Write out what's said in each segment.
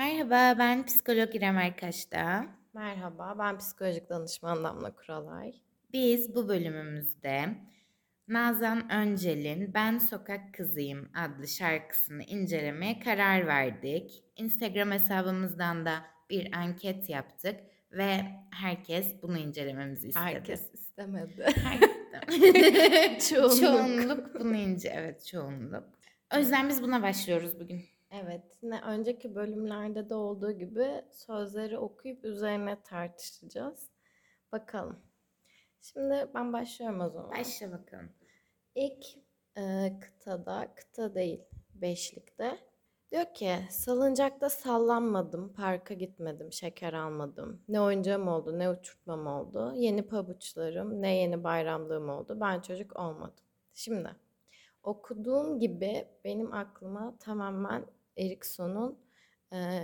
Merhaba, ben psikolog İrem Erkaş'ta. Merhaba, ben psikolojik danışman Damla Kuralay. Biz bu bölümümüzde Nazan Öncel'in Ben Sokak Kızıyım adlı şarkısını incelemeye karar verdik. Instagram hesabımızdan da bir anket yaptık ve herkes bunu incelememizi istedi. Herkes istemedi. çoğunluk. çoğunluk bunu ince, evet çoğunluk. O yüzden biz buna başlıyoruz bugün. Evet, yine önceki bölümlerde de olduğu gibi sözleri okuyup üzerine tartışacağız. Bakalım. Şimdi ben başlıyorum o zaman. Başla bakalım. İlk e, kıtada, kıta değil, beşlikte. Diyor ki salıncakta sallanmadım, parka gitmedim, şeker almadım. Ne oyuncağım oldu, ne uçurtmam oldu. Yeni pabuçlarım, ne yeni bayramlığım oldu. Ben çocuk olmadım. Şimdi okuduğum gibi benim aklıma tamamen Erikson'un e,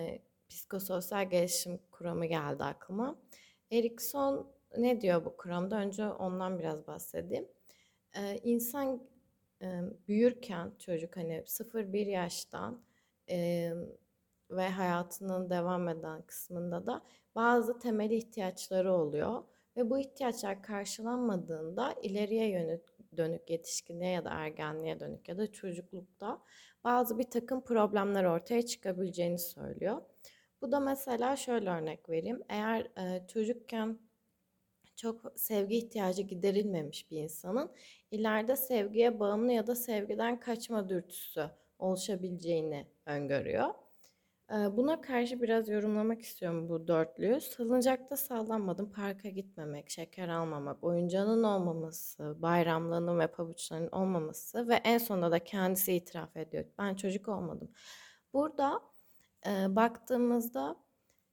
psikososyal gelişim kuramı geldi aklıma. Erikson ne diyor bu kuramda? Önce ondan biraz bahsedeyim. E, insan e, büyürken çocuk hani 0-1 yaştan e, ve hayatının devam eden kısmında da bazı temel ihtiyaçları oluyor. Ve bu ihtiyaçlar karşılanmadığında ileriye yönelik dönük yetişkinliğe ya da ergenliğe dönük ya da çocuklukta bazı bir takım problemler ortaya çıkabileceğini söylüyor. Bu da mesela şöyle örnek vereyim. Eğer e, çocukken çok sevgi ihtiyacı giderilmemiş bir insanın ileride sevgiye bağımlı ya da sevgiden kaçma dürtüsü oluşabileceğini öngörüyor. Buna karşı biraz yorumlamak istiyorum bu dörtlüyü. Salıncakta sallanmadım, parka gitmemek, şeker almamak, oyuncağının olmaması, bayramlığının ve pabuçlarının olmaması ve en sonunda da kendisi itiraf ediyor. Ben çocuk olmadım. Burada e, baktığımızda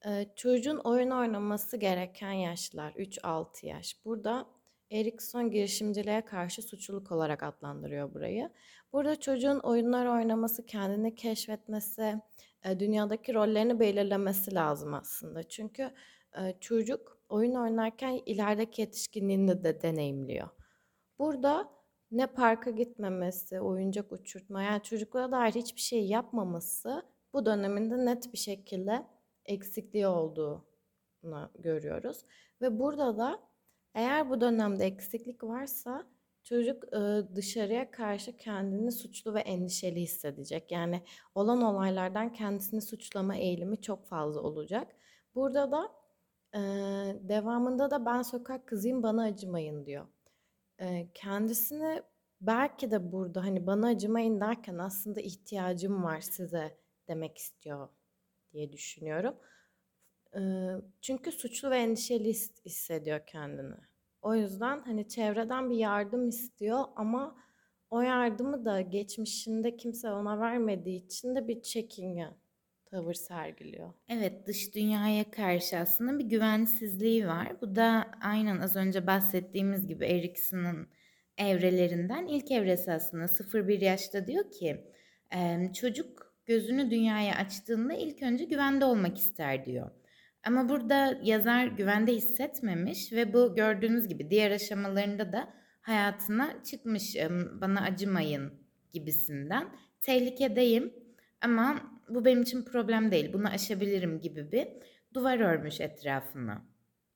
e, çocuğun oyun oynaması gereken yaşlar 3-6 yaş. Burada Erikson girişimciliğe karşı suçluluk olarak adlandırıyor burayı. Burada çocuğun oyunlar oynaması, kendini keşfetmesi, dünyadaki rollerini belirlemesi lazım aslında. Çünkü e, çocuk oyun oynarken ilerideki yetişkinliğini de deneyimliyor. Burada ne parka gitmemesi, oyuncak uçurtma yani çocuklara dair hiçbir şey yapmaması bu döneminde net bir şekilde eksikliği olduğunu görüyoruz. Ve burada da eğer bu dönemde eksiklik varsa çocuk dışarıya karşı kendini suçlu ve endişeli hissedecek. Yani olan olaylardan kendisini suçlama eğilimi çok fazla olacak. Burada da devamında da ben sokak kızıyım bana acımayın diyor. kendisini belki de burada hani bana acımayın derken aslında ihtiyacım var size demek istiyor diye düşünüyorum. çünkü suçlu ve endişeli hissediyor kendini. O yüzden hani çevreden bir yardım istiyor ama o yardımı da geçmişinde kimse ona vermediği için de bir çekingen tavır sergiliyor. Evet dış dünyaya karşı aslında bir güvensizliği var. Bu da aynen az önce bahsettiğimiz gibi Erikson'un evrelerinden ilk evresi aslında 0-1 yaşta diyor ki çocuk gözünü dünyaya açtığında ilk önce güvende olmak ister diyor. Ama burada yazar güvende hissetmemiş ve bu gördüğünüz gibi diğer aşamalarında da hayatına çıkmış bana acımayın gibisinden. Tehlikedeyim ama bu benim için problem değil bunu aşabilirim gibi bir duvar örmüş etrafına.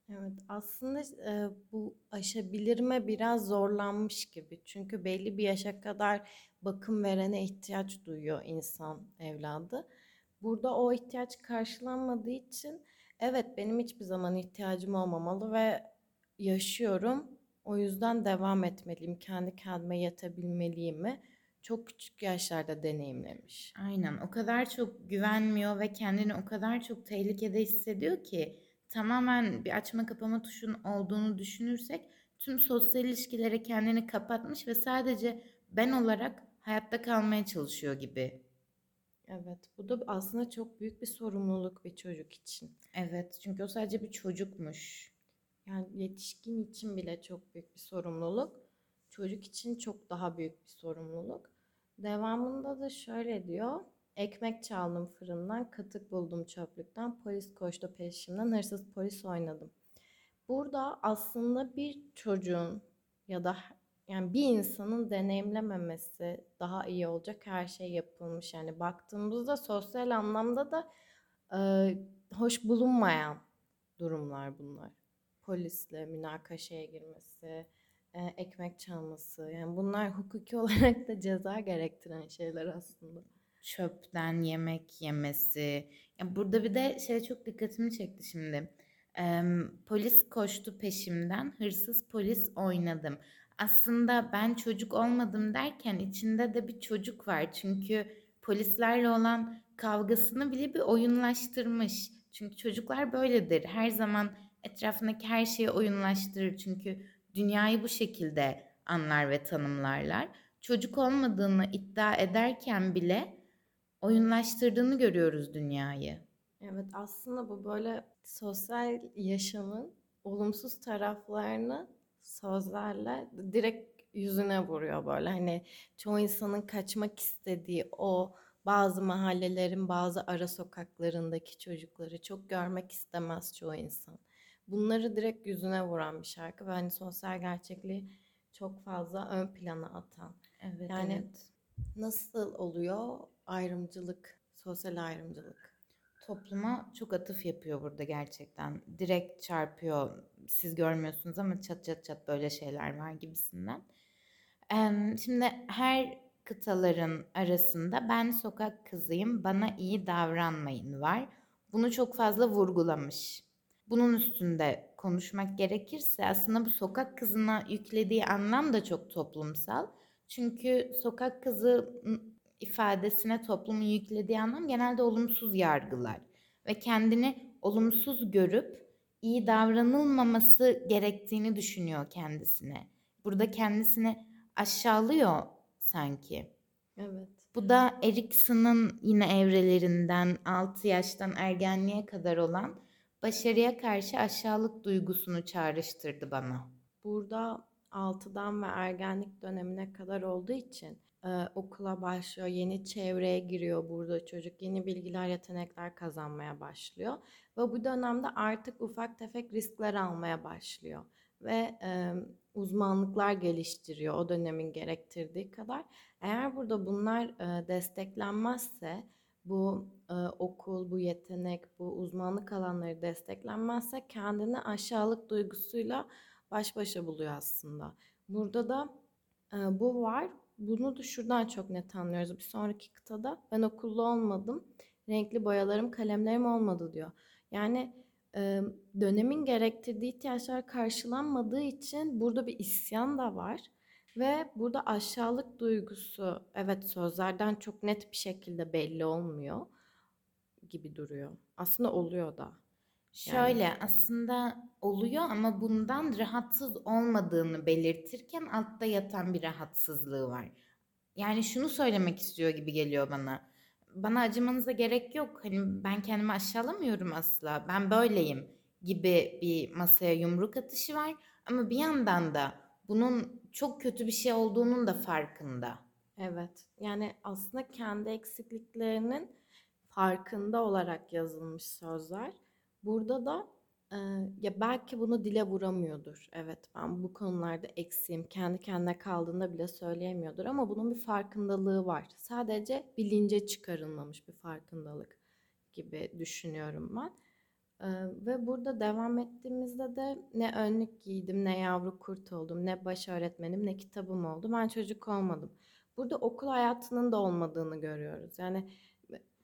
Evet aslında e, bu aşabilirme biraz zorlanmış gibi. Çünkü belli bir yaşa kadar bakım verene ihtiyaç duyuyor insan evladı. Burada o ihtiyaç karşılanmadığı için Evet benim hiçbir zaman ihtiyacım olmamalı ve yaşıyorum. O yüzden devam etmeliyim. Kendi kendime yetebilmeliyim mi? Çok küçük yaşlarda deneyimlemiş. Aynen. O kadar çok güvenmiyor ve kendini o kadar çok tehlikede hissediyor ki tamamen bir açma kapama tuşun olduğunu düşünürsek tüm sosyal ilişkilere kendini kapatmış ve sadece ben olarak hayatta kalmaya çalışıyor gibi Evet, bu da aslında çok büyük bir sorumluluk bir çocuk için. Evet, çünkü o sadece bir çocukmuş. Yani yetişkin için bile çok büyük bir sorumluluk. Çocuk için çok daha büyük bir sorumluluk. Devamında da şöyle diyor. Ekmek çaldım fırından, katık buldum çöplükten, polis koştu peşimden, hırsız polis oynadım. Burada aslında bir çocuğun ya da yani bir insanın deneyimlememesi daha iyi olacak her şey yapılmış. Yani baktığımızda sosyal anlamda da e, hoş bulunmayan durumlar bunlar. Polisle münakaşaya girmesi, e, ekmek çalması. Yani bunlar hukuki olarak da ceza gerektiren şeyler aslında. Çöpten yemek yemesi. Ya burada bir de şey çok dikkatimi çekti şimdi. Em, polis koştu peşimden, hırsız polis oynadım. Aslında ben çocuk olmadım derken içinde de bir çocuk var. Çünkü polislerle olan kavgasını bile bir oyunlaştırmış. Çünkü çocuklar böyledir. Her zaman etrafındaki her şeyi oyunlaştırır. Çünkü dünyayı bu şekilde anlar ve tanımlarlar. Çocuk olmadığını iddia ederken bile oyunlaştırdığını görüyoruz dünyayı. Evet aslında bu böyle sosyal yaşamın olumsuz taraflarını sözlerle direkt yüzüne vuruyor böyle. Hani çoğu insanın kaçmak istediği o bazı mahallelerin bazı ara sokaklarındaki çocukları çok görmek istemez çoğu insan. Bunları direkt yüzüne vuran bir şarkı ve hani sosyal gerçekliği çok fazla ön plana atan. Evet, Yani evet. nasıl oluyor ayrımcılık, sosyal ayrımcılık? Topluma çok atıf yapıyor burada gerçekten. Direkt çarpıyor. Siz görmüyorsunuz ama çat çat çat böyle şeyler var gibisinden. Şimdi her kıtaların arasında ben sokak kızıyım, bana iyi davranmayın var. Bunu çok fazla vurgulamış. Bunun üstünde konuşmak gerekirse aslında bu sokak kızına yüklediği anlam da çok toplumsal. Çünkü sokak kızı ifadesine toplumun yüklediği anlam genelde olumsuz yargılar ve kendini olumsuz görüp iyi davranılmaması gerektiğini düşünüyor kendisine. Burada kendisini aşağılıyor sanki. Evet. Bu da Erikson'un yine evrelerinden 6 yaştan ergenliğe kadar olan başarıya karşı aşağılık duygusunu çağrıştırdı bana. Burada 6'dan ve ergenlik dönemine kadar olduğu için okula başlıyor, yeni çevreye giriyor burada çocuk, yeni bilgiler, yetenekler kazanmaya başlıyor ve bu dönemde artık ufak tefek riskler almaya başlıyor ve e, uzmanlıklar geliştiriyor o dönemin gerektirdiği kadar. Eğer burada bunlar e, desteklenmezse, bu e, okul, bu yetenek, bu uzmanlık alanları desteklenmezse kendini aşağılık duygusuyla baş başa buluyor aslında. Burada da e, bu var. Bunu da şuradan çok net anlıyoruz. Bir sonraki kıtada ben okullu olmadım, renkli boyalarım, kalemlerim olmadı diyor. Yani dönemin gerektirdiği ihtiyaçlar karşılanmadığı için burada bir isyan da var. Ve burada aşağılık duygusu evet sözlerden çok net bir şekilde belli olmuyor gibi duruyor. Aslında oluyor da. Yani Şöyle aslında oluyor ama bundan rahatsız olmadığını belirtirken altta yatan bir rahatsızlığı var. Yani şunu söylemek istiyor gibi geliyor bana. Bana acımanıza gerek yok. Hani ben kendimi aşağılamıyorum asla. Ben böyleyim gibi bir masaya yumruk atışı var. Ama bir yandan da bunun çok kötü bir şey olduğunun da farkında. evet yani aslında kendi eksikliklerinin farkında olarak yazılmış sözler. Burada da e, ya belki bunu dile vuramıyordur. Evet ben bu konularda eksiğim. Kendi kendine kaldığında bile söyleyemiyordur ama bunun bir farkındalığı var. Sadece bilince çıkarılmamış bir farkındalık gibi düşünüyorum ben. E, ve burada devam ettiğimizde de ne önlük giydim, ne yavru kurt oldum, ne baş öğretmenim, ne kitabım oldu. Ben çocuk olmadım. Burada okul hayatının da olmadığını görüyoruz. Yani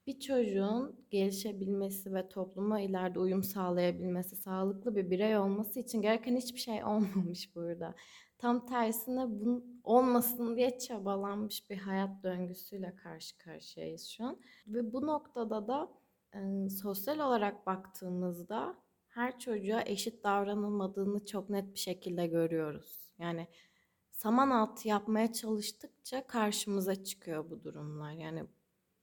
bir çocuğun gelişebilmesi ve topluma ileride uyum sağlayabilmesi, sağlıklı bir birey olması için gereken hiçbir şey olmamış burada. Tam tersine bunun olmasın diye çabalanmış bir hayat döngüsüyle karşı karşıyayız şu an. Ve bu noktada da e, sosyal olarak baktığımızda her çocuğa eşit davranılmadığını çok net bir şekilde görüyoruz. Yani saman altı yapmaya çalıştıkça karşımıza çıkıyor bu durumlar. Yani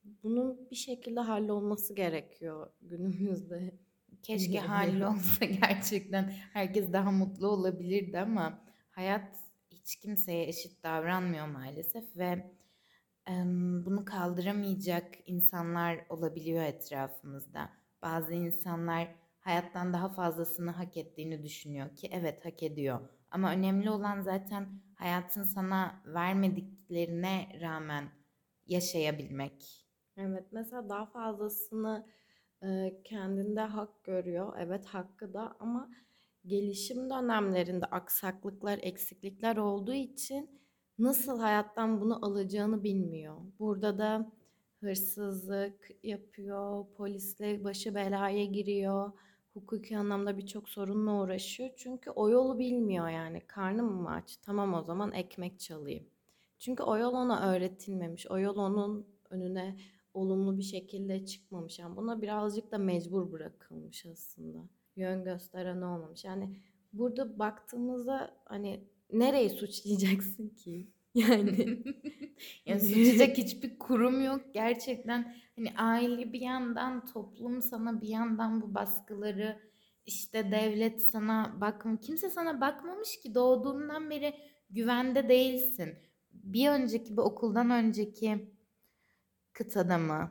bunun bir şekilde hallolması gerekiyor günümüzde Keşke hallolsa gerçekten herkes daha mutlu olabilirdi ama hayat hiç kimseye eşit davranmıyor maalesef ve bunu kaldıramayacak insanlar olabiliyor etrafımızda. Bazı insanlar hayattan daha fazlasını hak ettiğini düşünüyor ki evet hak ediyor. Ama önemli olan zaten hayatın sana vermediklerine rağmen yaşayabilmek. Evet, mesela daha fazlasını Eee, kendinde hak görüyor. Evet hakkı da ama gelişim dönemlerinde aksaklıklar, eksiklikler olduğu için nasıl hayattan bunu alacağını bilmiyor. Burada da hırsızlık yapıyor, polisle başı belaya giriyor, hukuki anlamda birçok sorunla uğraşıyor. Çünkü o yolu bilmiyor yani. Karnım mı aç? Tamam o zaman ekmek çalayım. Çünkü o yol ona öğretilmemiş. O yol onun önüne olumlu bir şekilde çıkmamış. Yani buna birazcık da mecbur bırakılmış aslında. Yön gösteren olmamış. Yani burada baktığımızda hani nereyi suçlayacaksın ki? Yani Yani suçlayacak hiçbir kurum yok. Gerçekten hani aile bir yandan, toplum sana bir yandan bu baskıları, işte devlet sana bakmıyor. Kimse sana bakmamış ki doğduğundan beri güvende değilsin. Bir önceki bu okuldan önceki kıtada mı?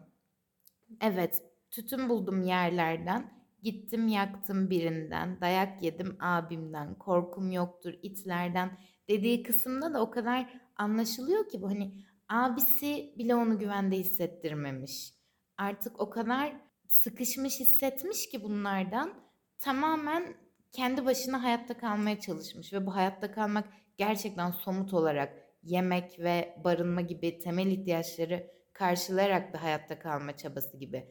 Evet, tütün buldum yerlerden. Gittim yaktım birinden, dayak yedim abimden, korkum yoktur itlerden dediği kısımda da o kadar anlaşılıyor ki bu hani abisi bile onu güvende hissettirmemiş. Artık o kadar sıkışmış hissetmiş ki bunlardan tamamen kendi başına hayatta kalmaya çalışmış ve bu hayatta kalmak gerçekten somut olarak yemek ve barınma gibi temel ihtiyaçları karşılayarak da hayatta kalma çabası gibi.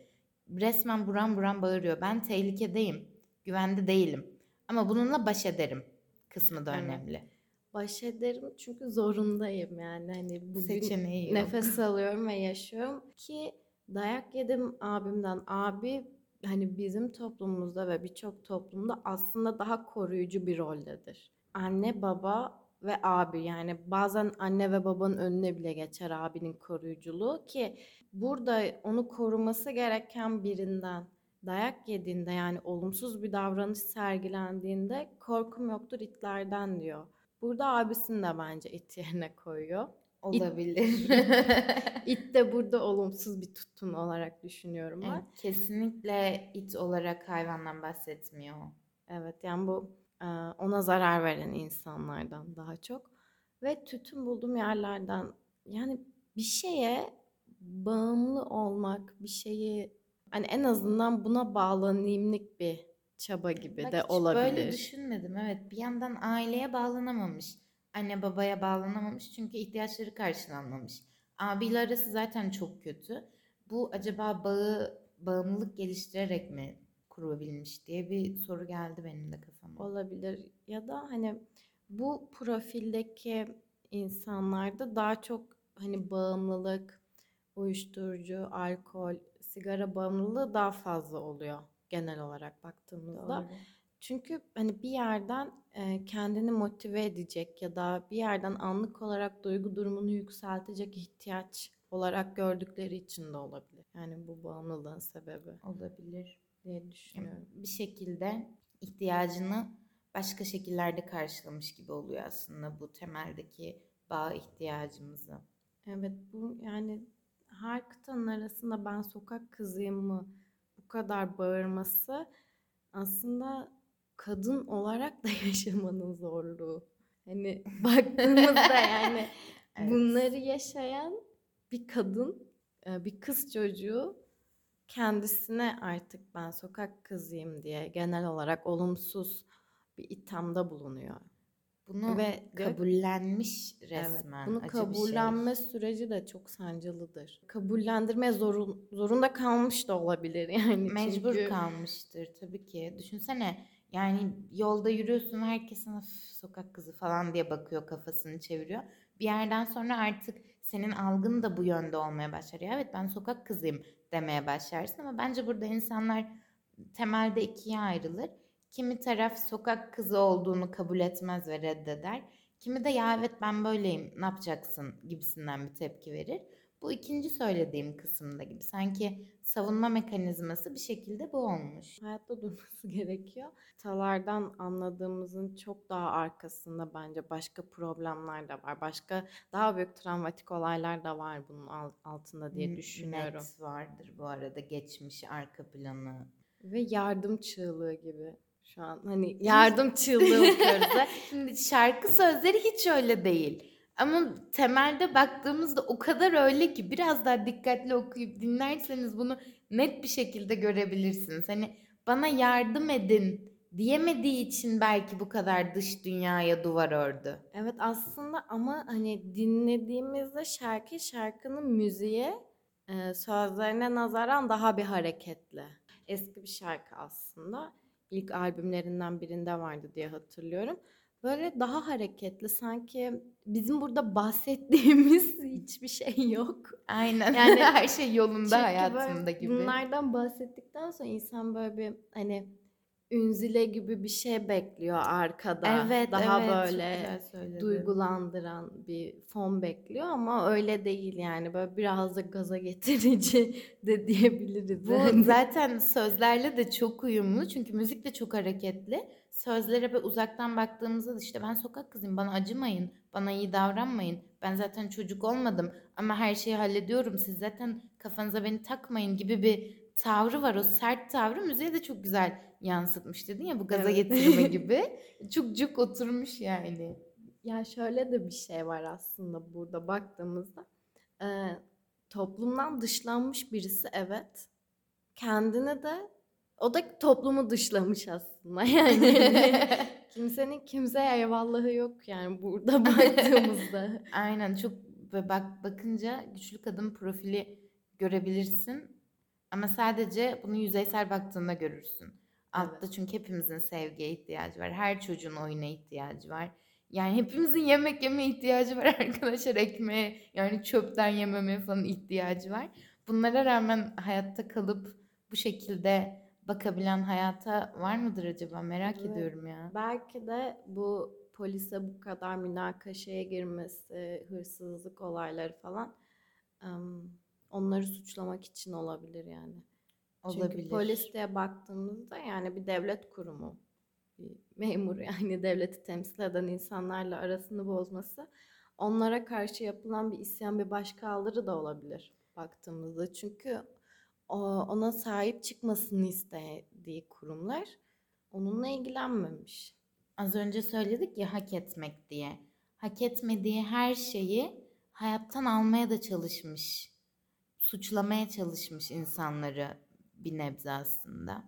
Resmen buram buram bağırıyor. Ben tehlikedeyim, güvende değilim. Ama bununla baş ederim kısmı da Evet. önemli. baş ederim çünkü zorundayım yani. Hani bugün Seçeneği nefes alıyorum ve yaşıyorum ki dayak yedim abimden. Abi hani bizim toplumumuzda ve birçok toplumda aslında daha koruyucu bir roldedir. Anne, baba ve abi yani bazen anne ve babanın önüne bile geçer abinin koruyuculuğu ki burada onu koruması gereken birinden dayak yediğinde yani olumsuz bir davranış sergilendiğinde korkum yoktur itlerden diyor. Burada abisini de bence it yerine koyuyor. Olabilir. İt de burada olumsuz bir tutum olarak düşünüyorum ben. Evet, kesinlikle it olarak hayvandan bahsetmiyor. Evet yani bu ona zarar veren insanlardan daha çok. Ve tütün bulduğum yerlerden yani bir şeye bağımlı olmak, bir şeyi hani en azından buna bağlanayımlık bir çaba gibi Bak de hiç böyle olabilir. düşünmedim. Evet, bir yandan aileye bağlanamamış. Anne babaya bağlanamamış çünkü ihtiyaçları karşılanmamış. Abiyle arası zaten çok kötü. Bu acaba bağı bağımlılık geliştirerek mi kurabilmiş diye bir soru geldi benim de kafama. Olabilir ya da hani bu profildeki insanlarda daha çok hani bağımlılık, uyuşturucu, alkol, sigara bağımlılığı daha fazla oluyor genel olarak baktığımızda. Doğru. Çünkü hani bir yerden e, kendini motive edecek ya da bir yerden anlık olarak duygu durumunu yükseltecek ihtiyaç olarak gördükleri için de olabilir. Yani bu bağımlılığın sebebi Olabilir. diye düşünüyorum. Bir şekilde ihtiyacını başka şekillerde karşılamış gibi oluyor aslında bu temeldeki bağ ihtiyacımızı. Evet bu yani her kıtanın arasında ben sokak kızıyım mı bu kadar bağırması aslında kadın olarak da yaşamanın zorluğu. Hani baktığımızda yani Evet. bunları yaşayan bir kadın, bir kız çocuğu kendisine artık ben sokak kızıyım diye genel olarak olumsuz bir ithamda bulunuyor. Bunu Ve kabullenmiş Evet, resmen. bunu acı bir şey. kabullenme süreci de çok sancılıdır. Kabullendirme zorun, zorunda kalmış da olabilir yani Mecbur çünkü kalmıştır tabii ki. Düşünsene yani yolda yürüyorsun ve herkes sana "Üf, sokak kızı falan diye bakıyor kafasını çeviriyor. Bir yerden sonra artık senin algın da bu yönde olmaya başlar. Ya evet ben sokak kızıyım demeye başlarsın ama bence burada insanlar temelde ikiye ayrılır. Kimi taraf sokak kızı olduğunu kabul etmez ve reddeder. Kimi de ya evet ben böyleyim ne yapacaksın gibisinden bir tepki verir. Bu ikinci söylediğim kısımda gibi. Sanki savunma mekanizması bir şekilde bu olmuş. hayatta durması gerekiyor. Talardan anladığımızın çok daha arkasında bence başka problemler de var. Başka daha büyük travmatik olaylar da var bunun al- altında diye düşünüyorum. Net vardır bu arada geçmiş arka planı. Ve yardım çığlığı gibi. Şu an hani yardım çığlığı okuyoruz. Şimdi şarkı sözleri hiç öyle değil. Ama temelde baktığımızda o kadar öyle ki biraz daha dikkatli okuyup dinlerseniz bunu net bir şekilde görebilirsiniz. Hani bana yardım edin diyemediği için belki bu kadar dış dünyaya duvar ördü. Evet aslında ama hani dinlediğimizde şarkı şarkının müziğe e, sözlerine nazaran daha bir hareketli. Eski bir şarkı aslında. İlk albümlerinden birinde vardı diye hatırlıyorum. Böyle daha hareketli sanki bizim burada bahsettiğimiz hiçbir şey yok. Aynen. Yani her şey yolunda hayatımda gibi. Bunlardan bahsettikten sonra insan böyle bir hani Ünzile gibi bir şey bekliyor arkada. Evet, Daha evet, böyle duygulandıran bir fon bekliyor ama öyle değil yani. Böyle biraz da gaza getirici de diyebiliriz. Bu zaten sözlerle de çok uyumlu çünkü müzik de çok hareketli. Sözlere böyle uzaktan baktığımızda da işte ben sokak kızıyım bana acımayın, bana iyi davranmayın. Ben zaten çocuk olmadım ama her şeyi hallediyorum. Siz zaten kafanıza beni takmayın gibi bir tavrı var. O sert tavrı müziğe de çok güzel yansıtmış dedin ya bu gaza Evet. getirme gibi. Çok cuk oturmuş yani. Ya şöyle de bir şey var aslında burada baktığımızda. Ee, toplumdan dışlanmış birisi evet. Kendini de o da toplumu dışlamış aslında yani. Kimsenin kimseye eyvallahı yok yani burada baktığımızda. Aynen çok ve bak bakınca güçlü kadın profili görebilirsin. Ama sadece bunu yüzeysel baktığında görürsün. Altta Evet. çünkü hepimizin sevgiye ihtiyacı var. Her çocuğun oyuna ihtiyacı var. Yani hepimizin yemek yeme ihtiyacı var arkadaşlar. Ekmeğe yani çöpten yememeye falan ihtiyacı var. Bunlara rağmen hayatta kalıp bu şekilde bakabilen hayata var mıdır acaba? Merak Evet. ediyorum ya. Belki de bu polise bu kadar münakaşaya girmesi, hırsızlık olayları falan onları suçlamak için olabilir yani. Çünkü Olabilir. polis diye baktığımızda yani bir devlet kurumu, bir memur yani devleti temsil eden insanlarla arasını bozması onlara karşı yapılan bir isyan, bir başkaldırı da olabilir baktığımızda. Çünkü ona sahip çıkmasını istediği kurumlar onunla ilgilenmemiş. Az önce söyledik ya hak etmek diye. Hak etmediği her şeyi hayattan almaya da çalışmış. Suçlamaya çalışmış insanları bir nebze aslında.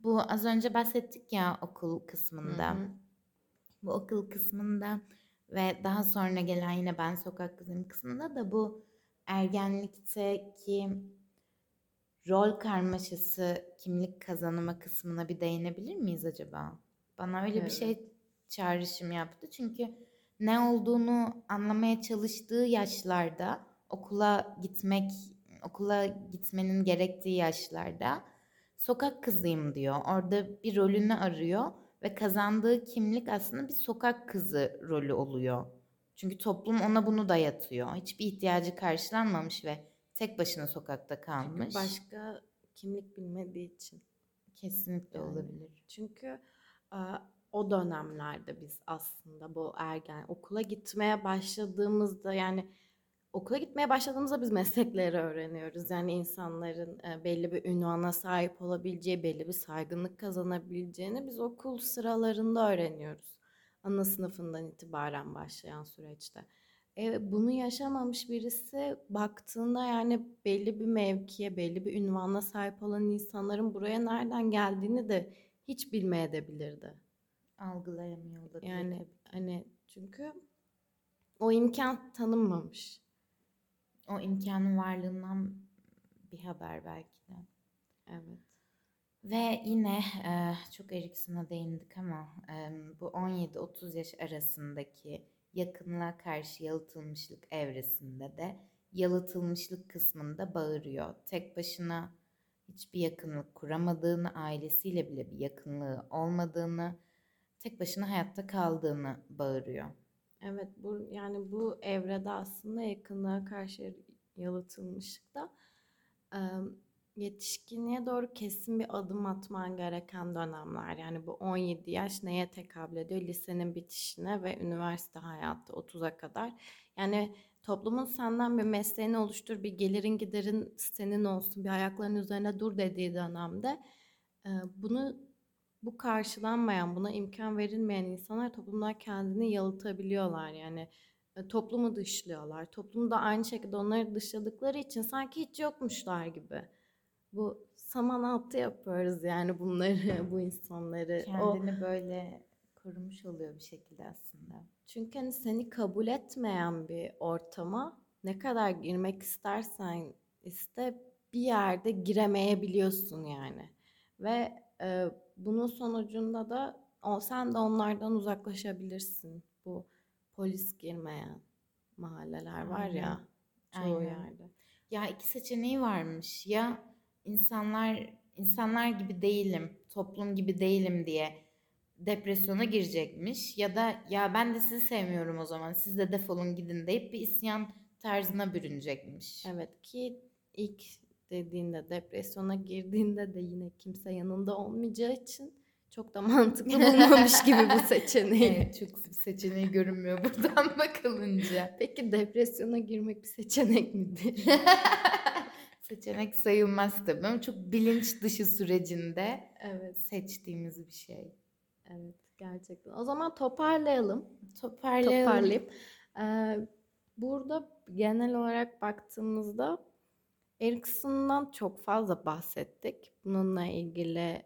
Bu az önce bahsettik ya okul kısmında. Hı hı. Bu okul kısmında ve daha sonra gelen yine ben sokak kızıyım kısmında da bu ergenlikteki rol karmaşası, kimlik kazanımı kısmına bir değinebilir miyiz acaba? Bana öyle bir Evet. şey çağrışım yaptı. Çünkü ne olduğunu anlamaya çalıştığı yaşlarda, okula gitmek, okula gitmenin gerektiği yaşlarda sokak kızıyım diyor. Orada bir rolünü arıyor ve kazandığı kimlik aslında bir sokak kızı rolü oluyor. Çünkü toplum ona bunu dayatıyor. Hiçbir ihtiyacı karşılanmamış ve tek başına sokakta Çünkü kalmış. başka kimlik bilmediği için. Kesinlikle Yani. olabilir. Çünkü o dönemlerde biz aslında bu ergen okula gitmeye başladığımızda yani okula gitmeye başladığımızda biz meslekleri öğreniyoruz. Yani insanların belli bir ünvana sahip olabileceği, belli bir saygınlık kazanabileceğini biz okul sıralarında öğreniyoruz. Ana sınıfından itibaren başlayan süreçte. E, bunu yaşamamış birisi baktığında yani belli bir mevkiye, belli bir ünvana sahip olan insanların buraya nereden geldiğini de hiç bilmeyebilirdi. Algılayamıyor olabilir. Yani hani çünkü o imkan tanınmamış. O imkanın varlığından bir haber belki de. Evet. Ve yine e, çok Erikson'a değindik ama e, bu 17-30 yaş arasındaki yakınlığa karşı yalıtılmışlık evresinde de yalıtılmışlık kısmında bağırıyor. Tek başına hiçbir yakınlık kuramadığını, ailesiyle bile bir yakınlığı olmadığını, tek başına hayatta kaldığını bağırıyor. Evet bu yani bu evrede aslında yakınlığa karşı yalıtılmışlıkta e, yetişkinliğe doğru kesin bir adım atman gereken dönemler. Yani bu 17 yaş neye tekabül ediyor? Lisenin bitişine ve üniversite hayatı 30'a kadar. Yani toplumun senden bir mesleğini oluştur, bir gelirin giderin senin olsun, bir ayakların üzerine dur dediği dönemde bunu bu karşılanmayan, buna imkan verilmeyen insanlar toplumda kendini yalıtabiliyorlar. Yani e, toplumu dışlıyorlar. Toplumu da aynı şekilde onları dışladıkları için sanki hiç yokmuşlar gibi Bu saman altı yapıyoruz yani bunları, bu insanları. O Kendini böyle korumuş oluyor bir şekilde aslında. çünkü hani seni kabul etmeyen bir ortama ne kadar girmek istersen iste bir yerde giremeyebiliyorsun yani. Ve e, bunun sonucunda da o, sen de onlardan uzaklaşabilirsin. Bu polis girmeyen mahalleler var ya Aynen, çoğu aynen. yerde. Ya iki seçeneği varmış. Ya insanlar insanlar gibi değilim, toplum gibi değilim diye depresyona girecekmiş ya da ya ben de sizi sevmiyorum o zaman siz de defolun gidin deyip bir isyan tarzına bürünecekmiş. Evet ki ilk dediğinde depresyona girdiğinde de yine kimse yanında olmayacağı için çok da mantıklı bulmamış gibi bu seçeneği. Evet, çok seçeneği görünmüyor buradan bakılınca. Peki depresyona girmek bir seçenek midir? Seçenek sayılmaz tabii ama çok bilinç dışı sürecinde evet, seçtiğimiz bir şey. evet gerçekten. O zaman toparlayalım. Toparlayalım. Toparlayıp eee, burada genel olarak baktığımızda Erikson'dan çok fazla bahsettik. Bununla ilgili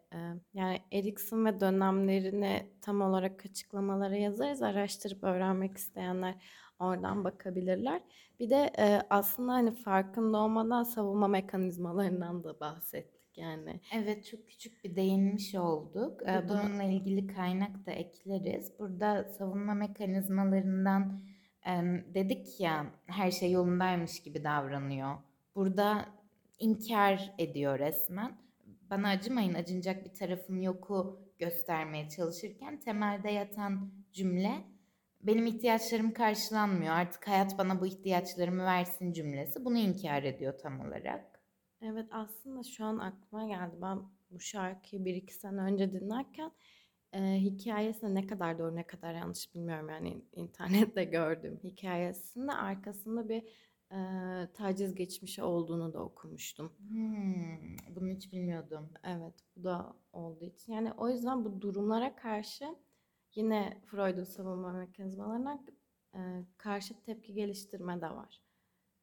yani Erikson ve dönemlerini tam olarak açıklamalara yazarız. Araştırıp öğrenmek isteyenler oradan bakabilirler. Bir de aslında hani farkında olmadan savunma mekanizmalarından da bahsettik yani. Evet çok küçük bir değinmiş olduk. Bununla ilgili kaynak da ekleriz. Burada savunma mekanizmalarından dedik ya her şey yolundaymış gibi davranıyor. Burada inkar ediyor resmen. Bana acımayın acınacak bir tarafım yoku göstermeye çalışırken temelde yatan cümle benim ihtiyaçlarım karşılanmıyor artık hayat bana bu ihtiyaçlarımı versin cümlesi. Bunu inkar ediyor tam olarak. Evet aslında şu an aklıma geldi. Ben bu şarkıyı bir iki sene önce dinlerken e, hikayesinde ne kadar doğru ne kadar yanlış bilmiyorum. Yani internette gördüğüm hikayesinde arkasında bir e, taciz geçmişi olduğunu da okumuştum. Hmm, bunu hiç bilmiyordum. Evet bu da olduğu için. Yani o yüzden bu durumlara karşı yine Freud'un savunma mekanizmalarına e, karşı tepki geliştirme de var.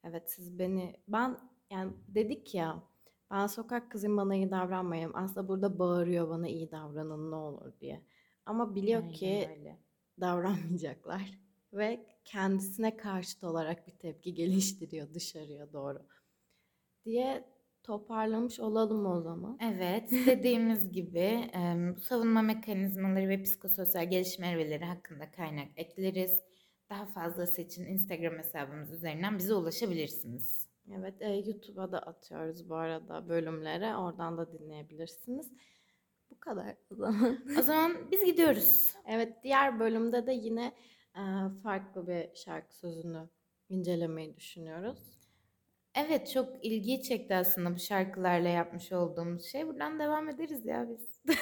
Evet siz beni ben yani dedik ya ben sokak kızıyım bana iyi davranmayın. Aslında burada bağırıyor bana iyi davranın ne olur diye. Ama biliyor Aynen ki öyle. davranmayacaklar ve kendisine karşıt olarak bir tepki geliştiriyor dışarıya doğru diye toparlamış olalım o zaman. Evet, dediğimiz gibi savunma mekanizmaları ve psikososyal gelişim evreleri hakkında kaynak ekleriz. Daha fazlası için Instagram hesabımız üzerinden bize ulaşabilirsiniz. Evet, e, YouTube'a da atıyoruz bu arada bölümlere. Oradan da dinleyebilirsiniz. Bu kadar o zaman. O zaman biz gidiyoruz. Evet, diğer bölümde de yine farklı bir şarkı sözünü incelemeyi düşünüyoruz. Evet, çok ilgi çekti aslında bu şarkılarla yapmış olduğumuz şey. Buradan devam ederiz ya biz.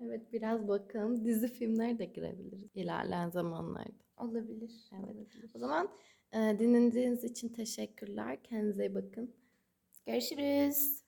Evet, biraz bakalım dizi filmler de girebiliriz ilerleyen zamanlarda. Olabilir. Evet. olabilir. O zaman e, dinlediğiniz için teşekkürler. Kendinize iyi bakın. Görüşürüz.